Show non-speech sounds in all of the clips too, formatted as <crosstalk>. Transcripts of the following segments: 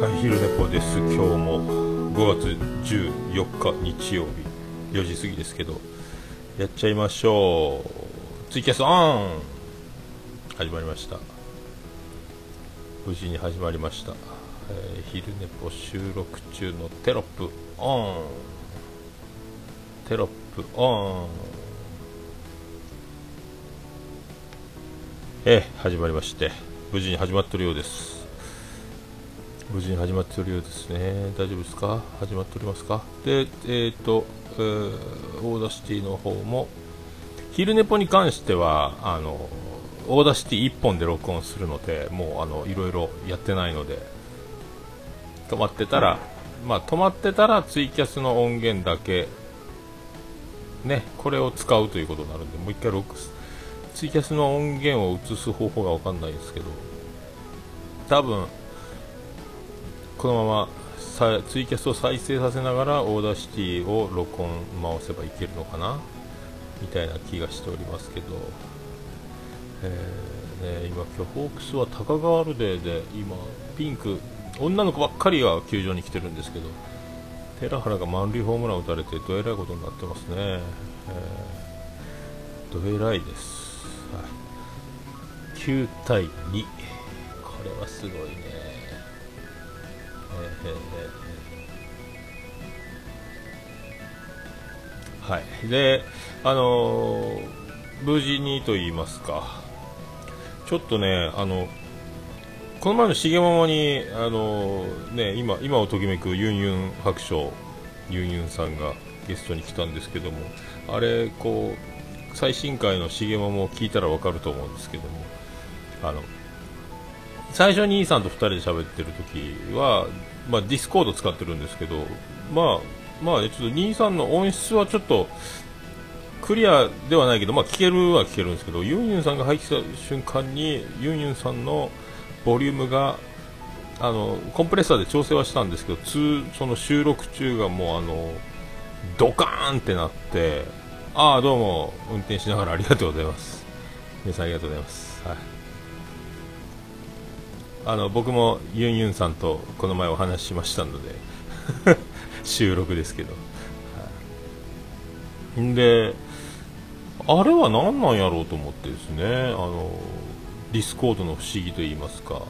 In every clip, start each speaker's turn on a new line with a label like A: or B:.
A: はい、昼寝ぽです。今日も5月14日日曜日4時過ぎですけど、やっちゃいましょう。ツイキャスオン始まりました。無事に始まりました。えー昼寝ぽ収録中のテロップオンテロップオンえー始まりまして、無事に始まってるようです。無事に始まっておるようですね。大丈夫ですか？始まっておりますか？で、えっ、と、えー Audacity の方も、昼寝ぽに関しては、あの、 Audacity 1本で録音するので、もう、あの、いろいろやってないので、止まってたら、まあ、止まってたらツイキャスの音源だけ、ね、これを使うということになるんで、もう一回録ツイキャスの音源を移す方法がわかんないですけど、多分、このままさツイキャスを再生させながら Audacity を録音回せばいけるのかな？みたいな気がしておりますけど、えーね、今今日ホークスはタカガールデーで今ピンク女の子ばっかりが球場に来てるんですけど寺原が満塁ホームランを打たれてどえらいことになってますね、えーどえらいです、はい、9対2これはすごいね。はい、で、あのー無事にと言いますか、ちょっとね、あの、この前の重ママに、あのーね、今、今をときめくユンユン白書、ユンユンさんがゲストに来たんですけども、あれ、こう、最新回の重ママを聞いたらわかると思うんですけども、あの、最初に兄さんと2人で喋ってる時は、まあ、ディスコード使ってるんですけど、まあ、まあ、ちょっと兄さんの音質はちょっと、クリアではないけど、まあ、聞けるは聞けるんですけど、ユンユンさんが入ってきた瞬間に、ユンユンさんのボリュームが、あの、コンプレッサーで調整はしたんですけど、通その収録中がもう、あの、ドカーンってなって、ああ、どうも、運転しながらありがとうございます。皆さんありがとうございます。はい。あの僕もユンユンさんとこの前お話ししましたので <laughs> 収録ですけど、はい。であれは何なんやろうと思ってですね。あのディスコードの不思議と言いますか。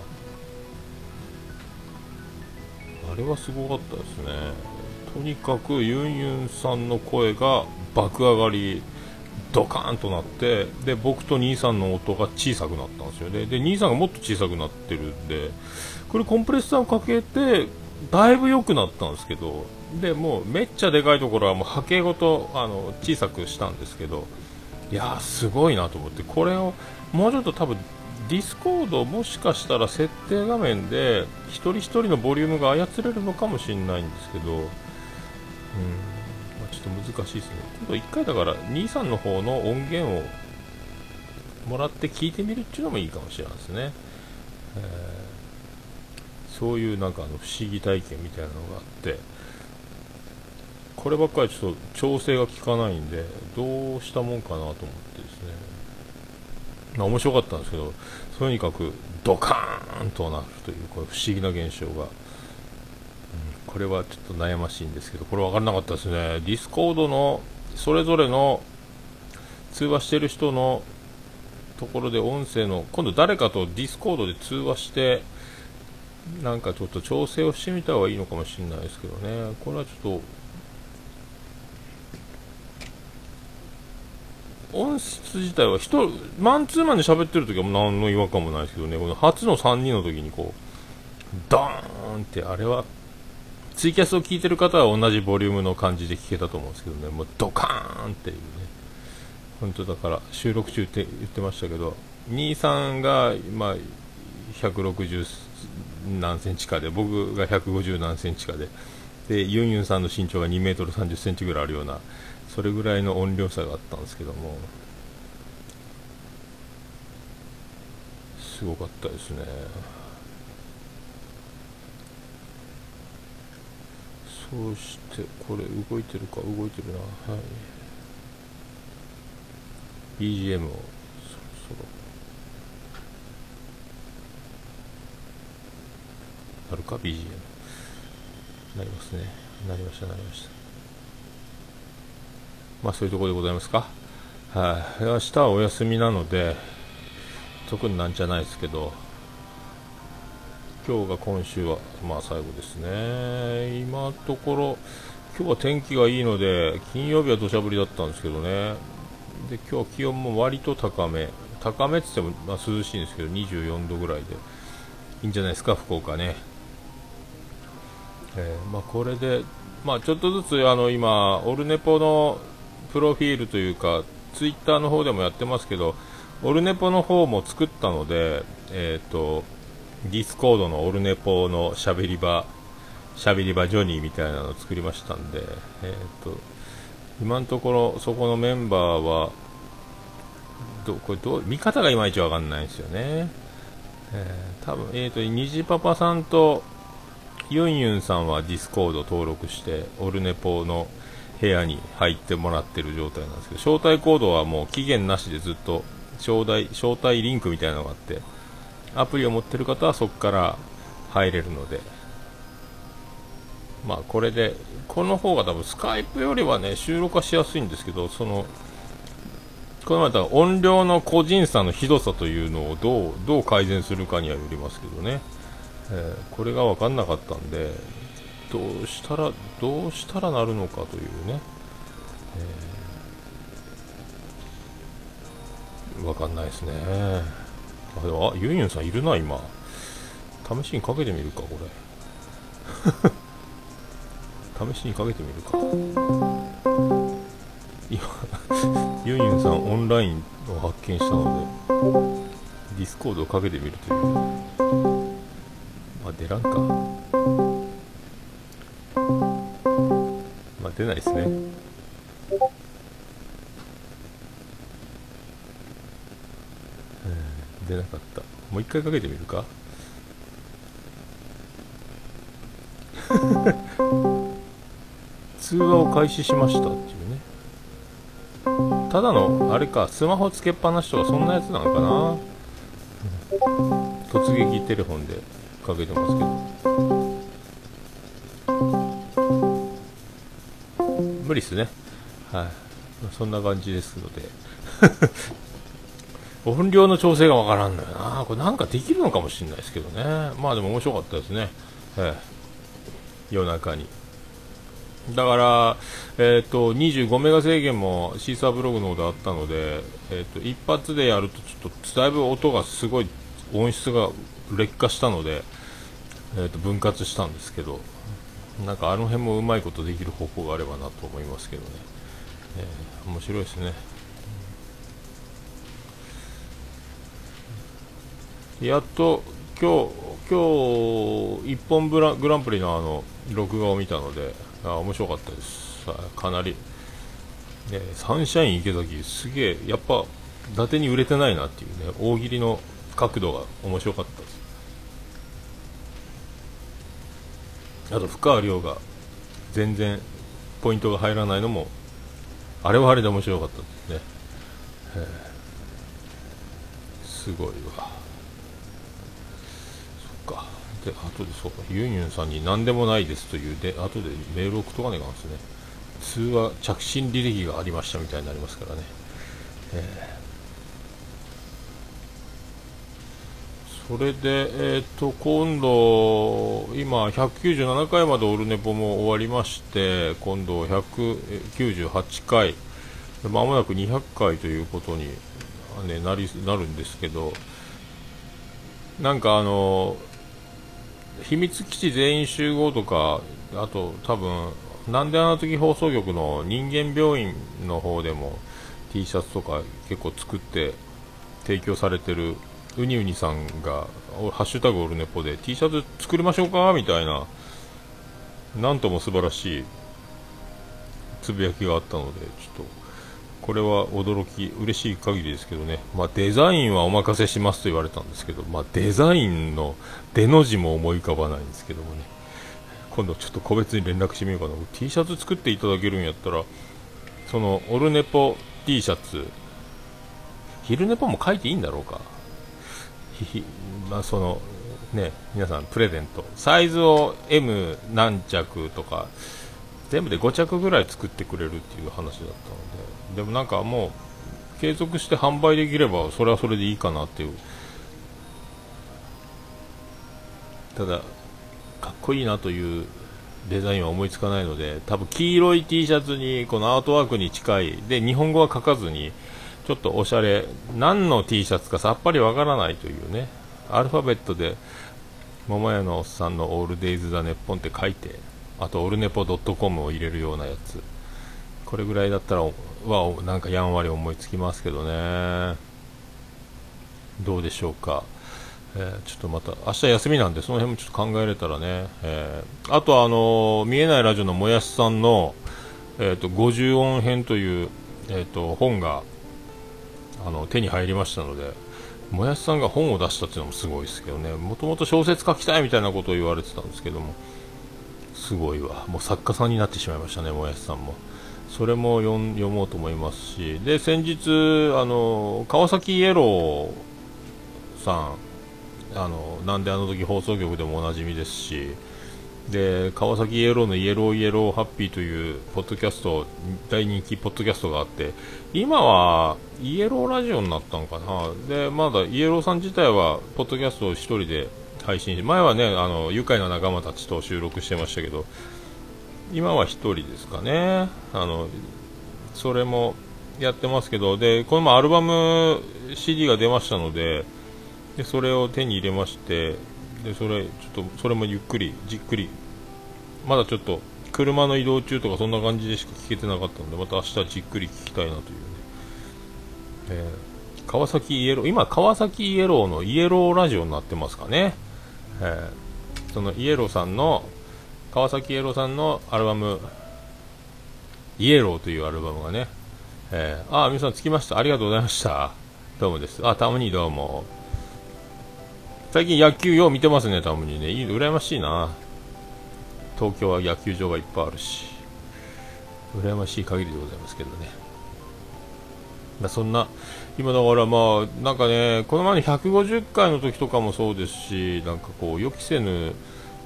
A: あれはすごかったですね。とにかくユンユンさんの声が爆上がりドカーンとなってで僕と兄さんの音が小さくなったんですよね。で兄さんがもっと小さくなってるんでこれコンプレッサーをかけてだいぶ良くなったんですけどでもうめっちゃでかいところはもう波形ごとあの小さくしたんですけどいやすごいなと思ってこれをもうちょっと多分ディスコードもしかしたら設定画面で一人一人のボリュームが操れるのかもしれないんですけどうん。ちょっと難しいですね。今度一回だから、兄さんの方の音源をもらって聞いてみるっていうのもいいかもしれないですね。えーそういうなんかあの不思議体験みたいなのがあって、こればっかりちょっと調整が効かないんで、どうしたもんかなと思ってですね。まあ面白かったんですけど、とにかくドカーンとなるという、これ不思議な現象が。これはちょっと悩ましいんですけど、これ分からなかったですね。ディスコードのそれぞれの通話してる人のところで音声の、今度誰かとディスコードで通話して、なんかちょっと調整をしてみた方がいいのかもしれないですけどね。これはちょっと、音質自体は人、マンツーマンで喋ってる時はも何の違和感もないですけどね、この初の3人の時にこう、ドーンってあれはツイキャスを聞いてる方は同じボリュームの感じで聞けたと思うんですけどね、もうドカーンっていうね、本当だから収録中って言ってましたけど、兄さんが、まあ、160何センチかで、僕が150何センチかで、で、ユンユンさんの身長が2メートル30センチぐらいあるような、それぐらいの音量差があったんですけども、すごかったですね。そしてこれ動いてるか動いてるな。はい。BGM を。そろそろ。なるか？BGM なりますね。なりましたなりました。まあそういうところでございますか？はい、明日はお休みなので特になんじゃないですけど。今日が今週はまあ最後ですね。今のところ今日は天気がいいので金曜日は土砂降りだったんですけどね。で今日は気温も割と高め。高めって言っても、まあ、涼しいんですけど24度ぐらいで。いいんじゃないですか福岡ね、えー、まあ、これで、まあ、ちょっとずつあの今オルネポのプロフィールというかツイッターの方でもやってますけどオルネポの方も作ったので、えーと、ディスコードのオルネポのしゃべり場しゃべり場ジョニーみたいなのを作りましたんで、えーと、今のところそこのメンバーはどこれどう見方がいまいちわかんないんですよね、えー、多分えーと虹パパさんとユンユンさんはディスコード登録してオルネポの部屋に入ってもらってる状態なんですけど招待コードはもう期限なしでずっと招待招待リンクみたいなのがあってアプリを持ってる方はそこから入れるので。まあこれでこの方が多分スカイプよりはね収録はしやすいんですけどそのこのまた音量の個人差のひどさというのをどうどう改善するかにはよりますけどね、えー、これが分かんなかったんでどうしたらどうしたらなるのかというね、えー、分かんないですね。あでもあユンユンさんいるな今。試しにかけてみるかこれ。<laughs> 試しにかけてみるか。今ユンユンさんオンラインを発見したのでディスコードをかけてみるという。まあ出らんか。まあ出ないですね。出なかったもう一回かけてみるか？<laughs> 通話を開始しましたっていうねただのあれかスマホつけっぱなしとかそんなやつなのかな？突撃テレフォンでかけてますけど無理っすね。はい。そんな感じですので。音量の調整がわからんのよな。これなんかできるのかもしれないですけどね。まあでも面白かったですね。えー、夜中に。だから、え、ー、と、25メガ制限もシーサーブログの方であったので、え、ー、と、一発でやるとちょっとだいぶ音がすごい音質が劣化したので、えっ、と、分割したんですけど、なんかあの辺もうまいことできる方法があればなと思いますけどね、えー、面白いですねやっと今日今日一本ブラグランプリのあの録画を見たのであ面白かったです。かなり、ね、サンシャイン池崎すげえやっぱ伊達に売れてないなっていうね大喜利の角度が面白かったです。あと深川亮が全然ポイントが入らないのもあれはあれで面白かったですね。すごいわ。か。で後でそうか。ユンユンさんに何でもないですという。で後でメール送っとかねえかんですね。通話着信履歴がありましたみたいになりますからね、えー。それで、えーと、今度、今、197回までオルネポも終わりまして、今度198回、まもなく200回ということに、ね、なりなるんですけど、なんかあの、秘密基地全員集合とか、あと多分、なんであの時放送局の人間病院の方でも T シャツとか結構作って提供されてるウニウニさんが「ハッシュタグオルネポ」で T シャツ作りましょうかみたいななんとも素晴らしいつぶやきがあったのでちょっとこれは驚き嬉しい限りですけどね、まあ、デザインはお任せしますと言われたんですけど、まあ、デザインの出の字も思い浮かばないんですけどもね。今度ちょっと個別に連絡してみようかな。T シャツ作っていただけるんやったらそのオルネポ T シャツ。昼ネポも書いていいんだろうか。ひひまあ、そのね、皆さんプレゼント。サイズを M 何着とか。全部で5着ぐらい作ってくれるっていう話だったのででもなんかもう継続して販売できればそれはそれでいいかなっていう。ただかっこいいなというデザインは思いつかないので多分黄色い T シャツにこのアートワークに近い。で日本語は書かずにちょっとおしゃれ何の T シャツかさっぱりわからないというね。アルファベットで桃屋のおっさんのオールデイズ・ザ・ネッポンって書いてあとオルネポドットコムを入れるようなやつ。これぐらいだったらはなんかやんわり思いつきますけどね。どうでしょうか。えー、ちょっとまた明日休みなんでその辺もちょっと考えれたらね、えー、あとあの、見えないラジオのもやしさんの、えーと、50音編という、えーと、本があの手に入りましたのでもやしさんが本を出したっていうのもすごいですけどね。もともと小説書きたいみたいなことを言われてたんですけども。すごいわ。もう作家さんになってしまいましたねもやしさんも。それも読もうと思いますし。で先日あの川崎イエローさんあのなんであの時放送局でもおなじみですし。で川崎イエローのイエローイエローハッピーというポッドキャスト大人気ポッドキャストがあって今はイエローラジオになったのかな。でまだイエローさん自体はポッドキャストを1人で配信前はねあの愉快な仲間たちと収録してましたけど今は1人ですかね。あのそれもやってますけどでこれもアルバム CD が出ましたのででそれを手に入れましてでそれちょっとそれもゆっくりじっくりまだちょっと車の移動中とかそんな感じでしか聞けてなかったのでまた明日じっくり聞きたいなというね、えー、川崎イエロー今川崎イエローのイエローラジオになってますかね、えー、そのイエローさんの川崎イエローさんのアルバムイエローというアルバムがね、えー、あ皆さん着きましたありがとうございましたどうもですあたまにどうも最近野球よう見てますね、たまにね。いい、羨ましいな。東京は野球場がいっぱいあるし。羨ましい限りでございますけどね。まあ、そんな、今だからまあ、なんかね、この前の150回の時とかもそうですし、なんかこう、予期せぬ、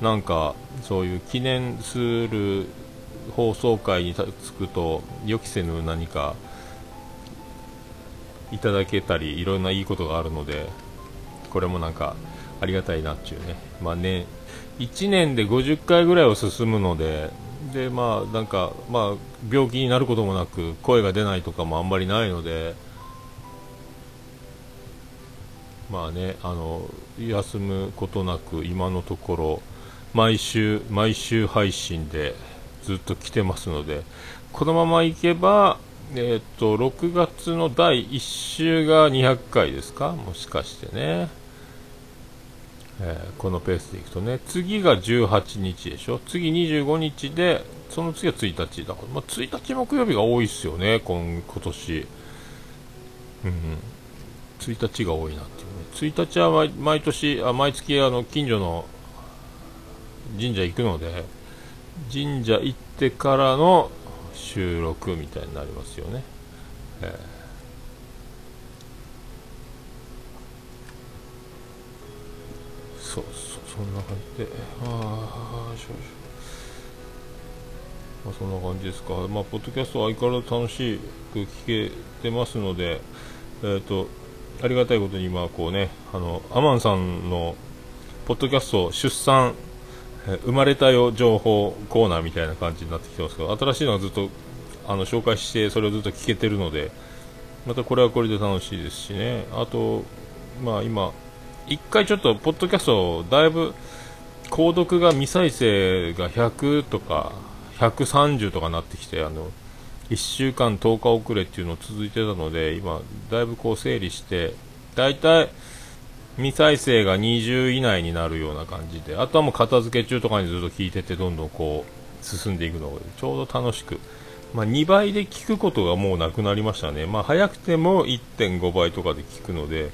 A: なんか、そういう記念する放送回につくと、予期せぬ何か、いただけたり、いろんないいことがあるので、これもなんか、ありがたいなっていうね、まあね、1年で50回ぐらいは進むので、でまあなんか、まあ、病気になることもなく、声が出ないとかもあんまりないので、まあね、あの休むことなく、今のところ、毎週、毎週配信でずっと来てますので、このままいけば、えー、と6月の第1週が200回ですか、もしかしてね。えー、このペースでいくとね、次が18日でしょ、次25日で、その次は1日だから、まあ、1日木曜日が多いですよね、今今年。うん、1日が多いなっていうね。1日は毎年、あ毎月あの近所の神社行くので、神社行ってからの収録みたいになりますよね。えーそうそんな感じであしょしょまあそんな感じですかまあポッドキャストは相変わらず楽しく聞けてますのでえっ、ー、とありがたいことに今こうねあのアマンさんのポッドキャスト出産生まれたよ情報コーナーみたいな感じになってきてますけど新しいのはずっとあの紹介してそれをずっと聞けてるのでまたこれはこれで楽しいですしね。あとまあ今一回ちょっとポッドキャストだいぶ購読が未再生が100とか130とかなってきてあの1週間10日遅れっていうの続いてたので今だいぶこう整理してだいたい未再生が20以内になるような感じであとはもう片付け中とかにずっと聞いててどんどんこう進んでいくのがちょうど楽しく、まあ、2倍で聞くことがもうなくなりましたね、まあ、早くても1.5倍とかで聞くので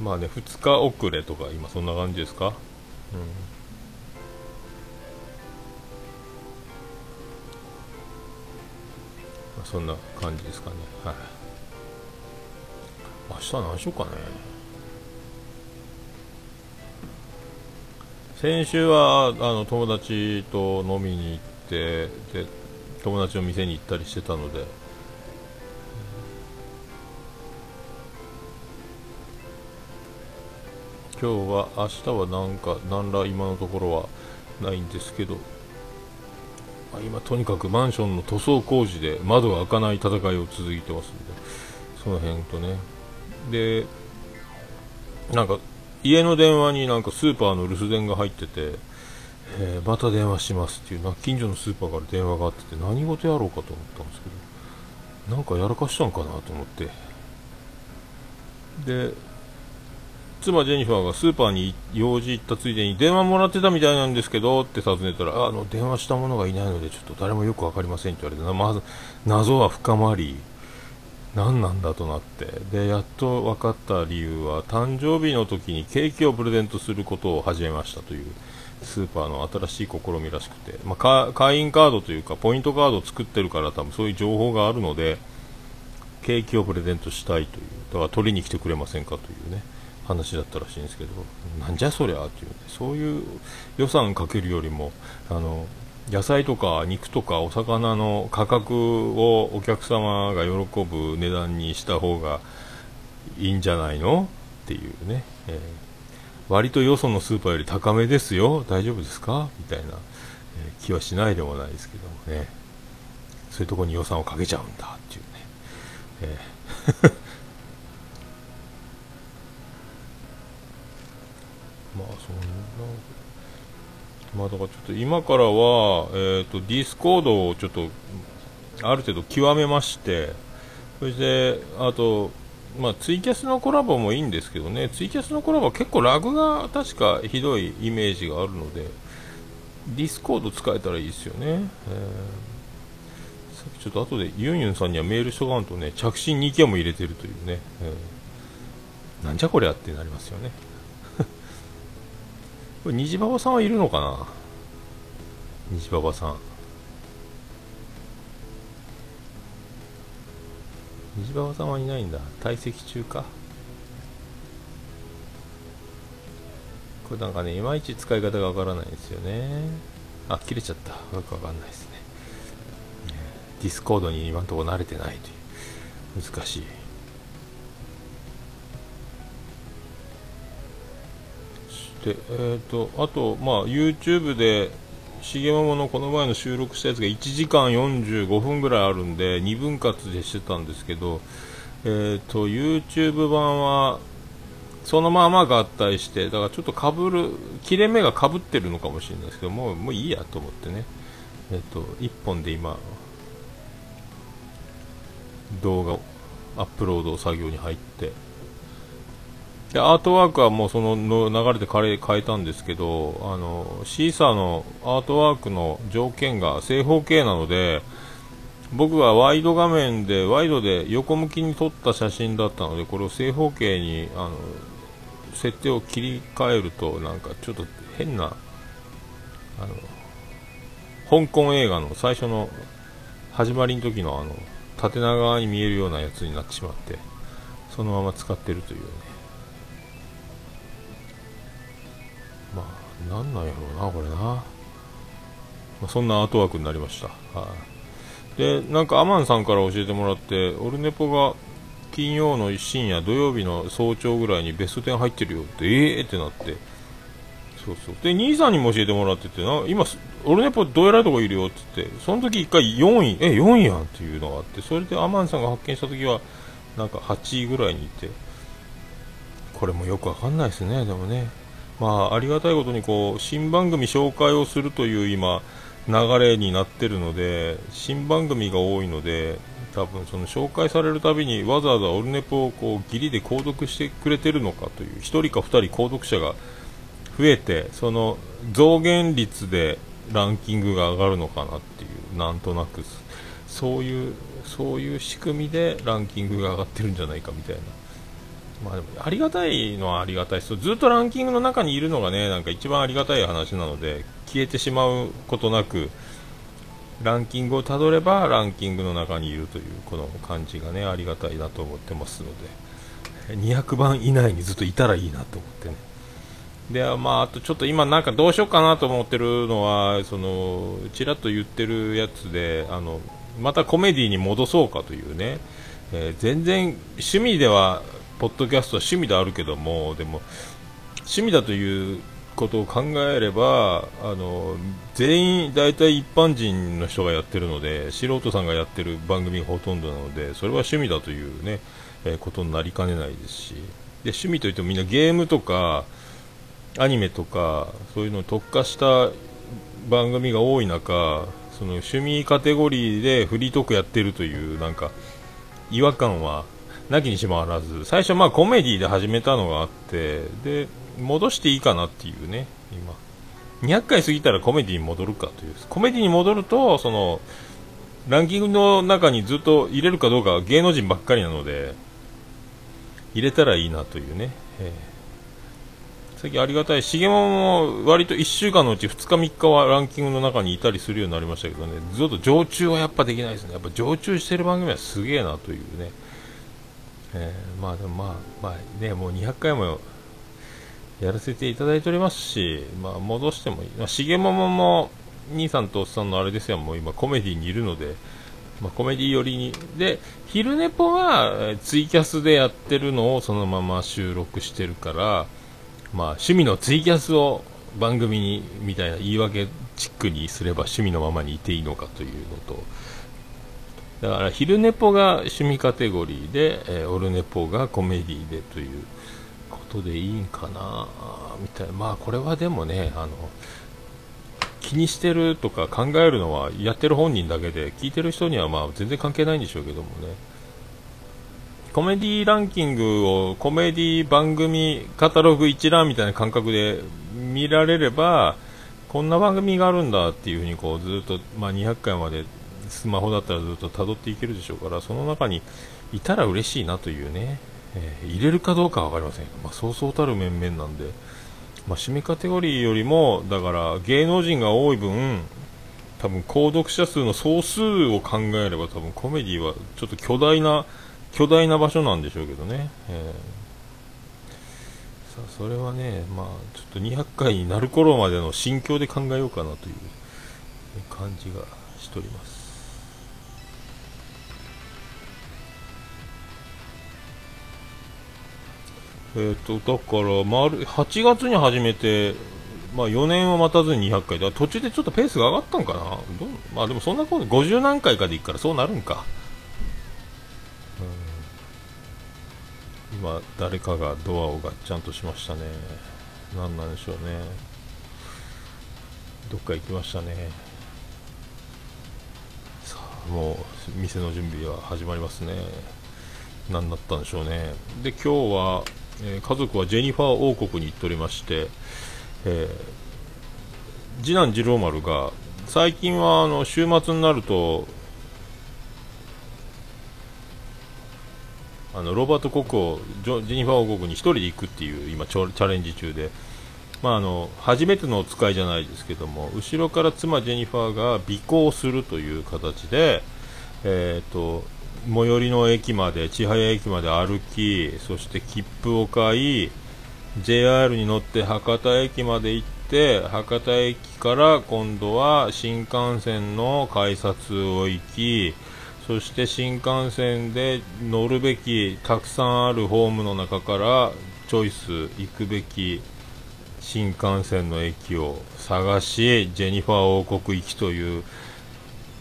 A: まあね2日遅れとか今そんな感じですか？うん。そんな感じですかね。はい。明日何しようかね。先週はあの友達と飲みに行ってで友達の店に行ったりしてたので。今日は明日はなんか何ら今のところはないんですけど、今とにかくマンションの塗装工事で窓が開かない戦いを続いてますんでその辺とね。でなんか家の電話になんかスーパーの留守電が入ってて、えー、また電話しますっていうな近所のスーパーから電話があってて何事やろうかと思ったんですけどなんかやらかしたんかなと思って。で妻ジェニファーがスーパーに用事行ったついでに電話もらってたみたいなんですけどって尋ねたらあの電話した者がいないのでちょっと誰もよく分かりませんって言われてまず謎は深まり何なんだとなって。でやっと分かった理由は誕生日の時にケーキをプレゼントすることを始めましたというスーパーの新しい試みらしくて、まあ、会員カードというかポイントカードを作ってるから多分そういう情報があるのでケーキをプレゼントしたいという。だから取りに来てくれませんかというね。話だったらしいんですけどなんじゃそりゃっていう、ね、そういう予算かけるよりもあの野菜とか肉とかお魚の価格をお客様が喜ぶ値段にした方がいいんじゃないの？っていうね、えー、割とよそのスーパーより高めですよ。大丈夫ですか？みたいな、えー、気はしないでもないですけどもね。そういうとこに予算をかけちゃうんだっていうね、えー。まあそんなまあだからちょっと今からは、えーと、ディスコードをちょっとある程度極めましてそしてあとまあ、ツイキャスのコラボもいいんですけどね、ツイキャスのコラボは結構ラグが確かひどいイメージがあるので、ディスコード使えたらいいですよね。えー、ちょっと後でユンユンさんにはメールしとかんとね、着信2件も入れてるというね、えー、なんじゃこりゃってなりますよね。これ虹パパさんはいるのかな？虹パパさん。虹パパさんはいないんだ。退席中か？これなんかねいまいち使い方がわからないですよね。あ切れちゃった。よくわかんないですね。ディスコードに今んとこ慣れてないという。難しい。で、えーと、あと、まあ、YouTube で重桃のこの前の収録したやつが1時間45分ぐらいあるんで2分割でしてたんですけど、えーと、YouTube 版はそのまま合体してだからちょっとかぶる切れ目がかぶってるのかもしれないですけどもうもういいやと思ってね、えーと、と1本で今動画をアップロード作業に入ってでアートワークはもうその流れで変え変えたんですけどあのシーサーのアートワークの条件が正方形なので僕がワイド画面でワイドで横向きに撮った写真だったのでこれを正方形にあの設定を切り替えるとなんかちょっと変なあの香港映画の最初の始まりの時のあの縦長に見えるようなやつになってしまってそのまま使ってるというね。なんなんやろうなこれな、まあ、そんなアートワークになりました、はい、でなんかアマンさんから教えてもらってオルネポが金曜の深夜土曜日の早朝ぐらいにベスト10入ってるよってええー、ってなって。そうそう。で兄さんにも教えてもらっててな今オルネポどうやらいとこいるよってってその時1回4位え4位やんっていうのがあってそれでアマンさんが発見した時はなんか8位ぐらいにいて。これもよくわかんないですねでもね。まあ、ありがたいことにこう新番組紹介をするという今流れになってるので新番組が多いので多分その紹介されるたびにわざわざオルネポをこう義理で購読してくれてるのかという1人か2人購読者が増えてその増減率でランキングが上がるのかなっていうなんとなくそういうそういう仕組みでランキングが上がってるんじゃないかみたいな。まあでもありがたいのはありがたいです。ずっとランキングの中にいるのがねなんか一番ありがたい話なので消えてしまうことなくランキングをたどればランキングの中にいるというこの感じがねありがたいなと思ってますので200番以内にずっといたらいいなと思ってね、でまあ、あとちょっと今、なんかどうしようかなと思ってるのは、そのちらっと言ってるやつであの、またコメディに戻そうかというね、えー、全然趣味では、ポッドキャストは趣味であるけども、でも趣味だということを考えれば、あの全員、大体一般人の人がやってるので、素人さんがやってる番組がほとんどなので、それは趣味だというね、えー、ことになりかねないですし、で趣味といってもみんなゲームとか、アニメとかそういうのに特化した番組が多い中その趣味カテゴリーでフリートークやってるというなんか違和感はなきにしもあらず最初まあコメディで始めたのがあってで戻していいかなっていうね今。200回過ぎたらコメディに戻るかという。コメディに戻るとそのランキングの中にずっと入れるかどうか芸能人ばっかりなので入れたらいいなというね、えー最近ありがたい、しげもも割と1週間のうち2日、3日はランキングの中にいたりするようになりましたけどね、ずっと常駐はやっぱできないですね、やっぱ常駐してる番組はすげえなというね、えー、まあでもまあ、まあね、もう200回もやらせていただいておりますし、まあ戻してもいい、まあ、しげももも兄さんとおっさんのあれですよ、もう今コメディにいるので、まあ、コメディ寄りに。で、昼寝ぽはツイキャスでやってるのをそのまま収録してるから、まあ、趣味のツイキャスを番組にみたいな言い訳チックにすれば趣味のままにいていいのかというのとだから昼寝ぽが趣味カテゴリーで、えー、オルネポがコメディでということでいいんかなみたいな。まあこれはでもねあの気にしてるとか考えるのはやってる本人だけで聞いてる人にはまあ全然関係ないんでしょうけどもね。コメディランキングをコメディ番組カタログ一覧みたいな感覚で見られればこんな番組があるんだっていうふうにこうずっと、まあ、200回までスマホだったらずっと辿っていけるでしょうからその中にいたら嬉しいなというね、えー、入れるかどうかは分かりません、まあ、そうそうたる面々なんで、まあ、締めカテゴリーよりもだから芸能人が多い分多分購読者数の総数を考えれば多分コメディはちょっと巨大な巨大な場所なんでしょうけどね、えー、それはね、まあ、ちょっと200回になる頃までの心境で考えようかなという感じがしております。えーと、だから、丸8月に始めて、まあ、4年は待たずに200回。で途中でちょっとペースが上がったんかな？まあでもそんなこと50何回かでいくからそうなるんか。今誰かがドアをガッチャンとしましたね。何なんでしょうね。どっか行きましたね。さあもう店の準備は始まりますね。何だったんでしょうね。で今日は、えー、家族はジェニファー王国に行っておりまして、えー、次男次郎丸が最近はあの週末になるとあのロバート国王ジェニファー王国に1人で行くっていう今チャレンジ中で、まあ、あの初めてのお使いじゃないですけども後ろから妻ジェニファーが尾行するという形で、えーと、最寄りの駅まで千早駅まで歩きそして切符を買い JR に乗って博多駅まで行って博多駅から今度は新幹線の改札を行きそして新幹線で乗るべきたくさんあるホームの中からチョイス行くべき新幹線の駅を探しジェニファー王国行きという、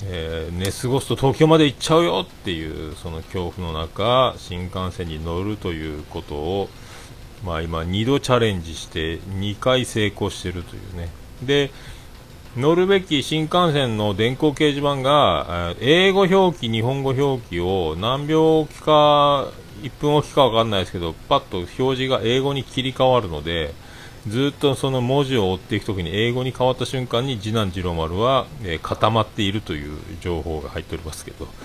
A: えー、寝過ごすと東京まで行っちゃうよっていうその恐怖の中新幹線に乗るということを、まあ、今2度チャレンジして2回成功してるというね。で乗るべき新幹線の電光掲示板が、英語表記、日本語表記を何秒置きか、1分置きか分かんないですけど、パッと表示が英語に切り替わるので、ずっとその文字を追っていくときに英語に変わった瞬間に次男次郎丸は、えー、固まっているという情報が入っておりますけど。<laughs>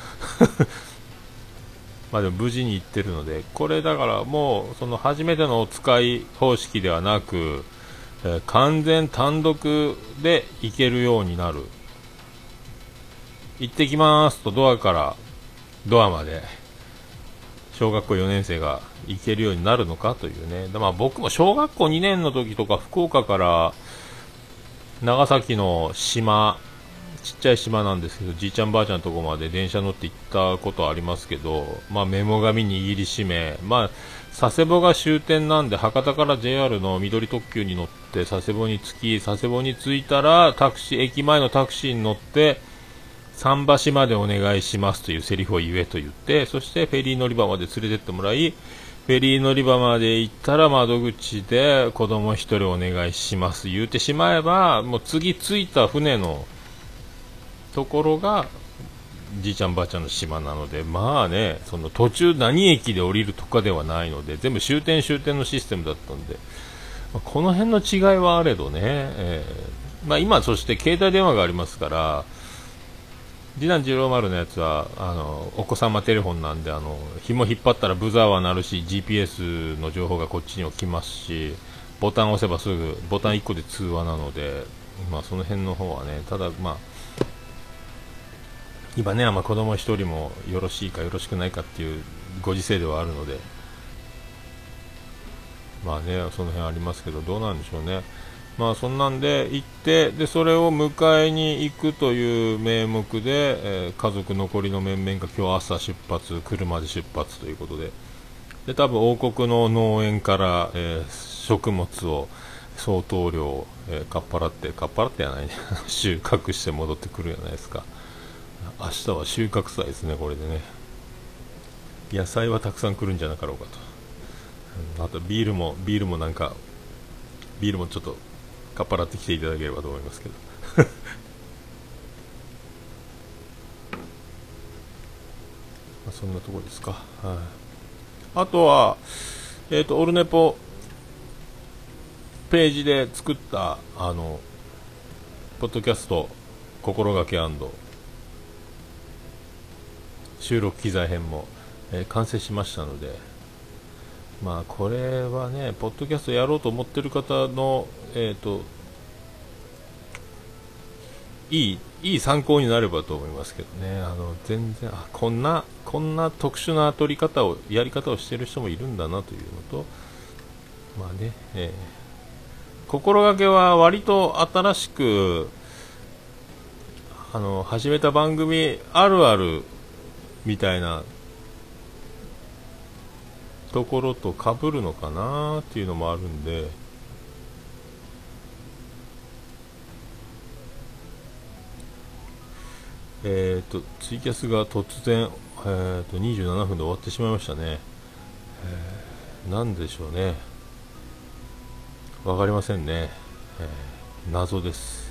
A: まあでも無事に行ってるのでこれだからもうその初めてのお使い方式ではなくえー、完全単独で行けるようになる行ってきますとドアからドアまで。小学校4年生が行けるようになるのかというね、まあ、僕も小学校2年の時とか福岡から長崎の島、ちっちゃい島なんですけど、じいちゃんばあちゃんのとこまで電車乗って行ったことありますけど、まあ、メモ紙握りしめ、まあ、佐世保が終点なんで、博多から JR の緑特急に乗って佐世保に着き、佐世保に着いたら、タクシー、駅前のタクシーに乗って、桟橋までお願いしますというセリフを言えと言って、そしてフェリー乗り場まで連れてってもらい、フェリー乗り場まで行ったら窓口で子供1人お願いします言うてしまえば、もう次着いた船のところがじいちゃんばあちゃんの島なので、まあね、その途中何駅で降りるとかではないので、全部終点終点のシステムだったんで、まあ、この辺の違いはあれどね、えー、まあ、今そして携帯電話がありますから、次男次郎丸のやつはあのお子様テレフォンなんであの紐引っ張ったらブザーは鳴るし GPS の情報がこっちにも来ますしボタンを押せばすぐボタン1個で通話なので、まあ、その辺の方はねただ、まあ、今ね、まあ、子供1人もよろしいかよろしくないかっていうご時世ではあるのでまあねその辺ありますけどどうなんでしょうね。まあそんなんで行ってでそれを迎えに行くという名目で、えー、家族残りの面々が今日朝出発車で出発ということで。で多分王国の農園から、えー、食物を相当量、えー、かっぱらってかっぱらってやないね。<laughs> 収穫して戻ってくるじゃないですか。明日は収穫祭ですねこれでね。野菜はたくさん来るんじゃなかろうかと。あとビールもビールもなんかビールもちょっとかっぱらってきていただければと思いますけど。<laughs> まあそんなところですか、はい、あとは、えーと、オルネポページで作ったあのポッドキャスト心がけ収録機材編も、えー、完成しましたのでまあこれはね、ポッドキャストやろうと思ってる方の、えーと、いいいい参考になればと思いますけどね、あの全然あこんなこんな特殊な取り方をやり方をしている人もいるんだなというのと、まあね、えー、心がけは割と新しくあの始めた番組あるあるみたいなところとかぶるのかなっていうのもあるんでえ、ー、とツイキャスが突然、えーと、27分で終わってしまいましたね、えー、なんでしょうね。分かりませんね、えー、謎です。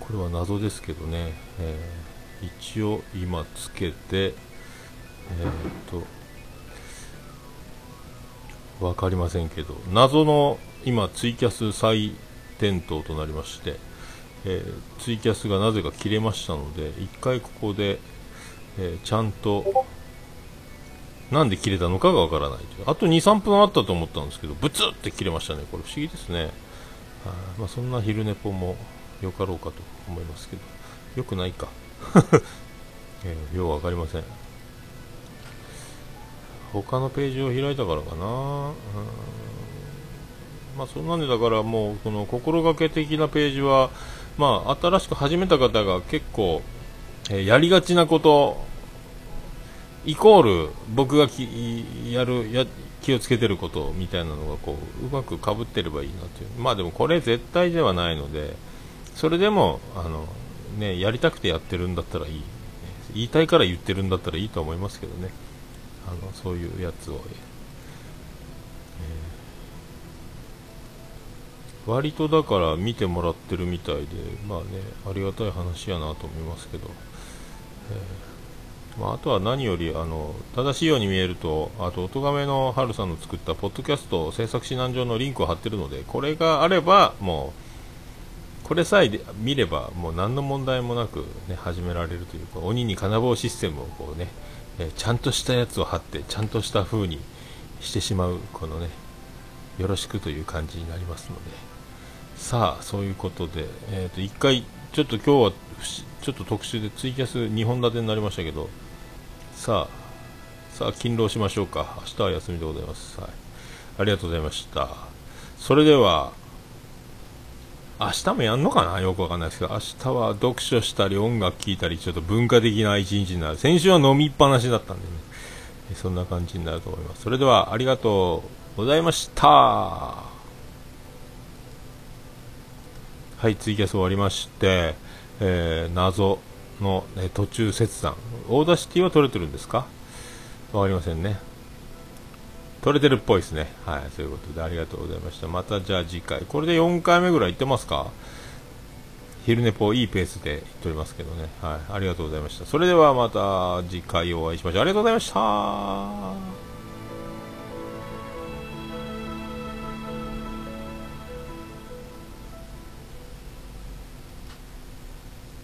A: これは謎ですけどね、えー、一応今つけてえー、と、分かりませんけど、謎の今、ツイキャス再点灯となりまして、えー、ツイキャスがなぜか切れましたので、1回ここで、えー、ちゃんと、なんで切れたのかがわからないあと2、3分あったと思ったんですけど、ブツって切れましたね。これ不思議ですね。あまあ、そんな昼寝ぽもよかろうかと思いますけど、よくないか。<laughs> えー、ようわかりません。他のページを開いたからかな、まあ、そんなんでだからもうこの心がけ的なページは、まあ、新しく始めた方が結構、えー、やりがちなことイコール僕がやるや気をつけてることみたいなのがこううまくかぶってればいいなという。まあでもこれ絶対ではないのでそれでもあの、ね、やりたくてやってるんだったらいい。言いたいから言ってるんだったらいいと思いますけどね。あのそういうやつを、割とだから見てもらってるみたいでまあねありがたい話やなと思いますけど、えー、まあ、あとは何よりあの正しいように見えるとあと音亀の春さんの作ったポッドキャスト制作指南上のリンクを貼ってるのでこれがあればもうこれさえ見ればもう何の問題もなく、ね、始められるというか鬼に金棒システムをこうねえちゃんとしたやつを貼ってちゃんとした風にしてしまうこのねよろしくという感じになりますので。さあそういうことで、えー、と1回ちょっと今日はちょっと特殊でツイキャス2本立てになりましたけどさあさあ勤労しましょうか明日は休みでございます、はい、ありがとうございましたそれでは明日もやんのかな？よくわかんないですけど、明日は読書したり音楽聴いたり、ちょっと文化的な一日になる。先週は飲みっぱなしだったんでね、そんな感じになると思います。それでは、ありがとうございました。はい、ツイキャス終わりまして、えー、謎の、ね、途中切断。 Audacity は取れてるんですか？わかりませんね。取れてるっぽいですね。はい、そういうことでありがとうございました。またじゃあ次回。これで4回目ぐらい行ってますか？昼寝ぽいいペースで行っておりますけどね。はい、ありがとうございました。それではまた次回お会いしましょう。ありがとうございました。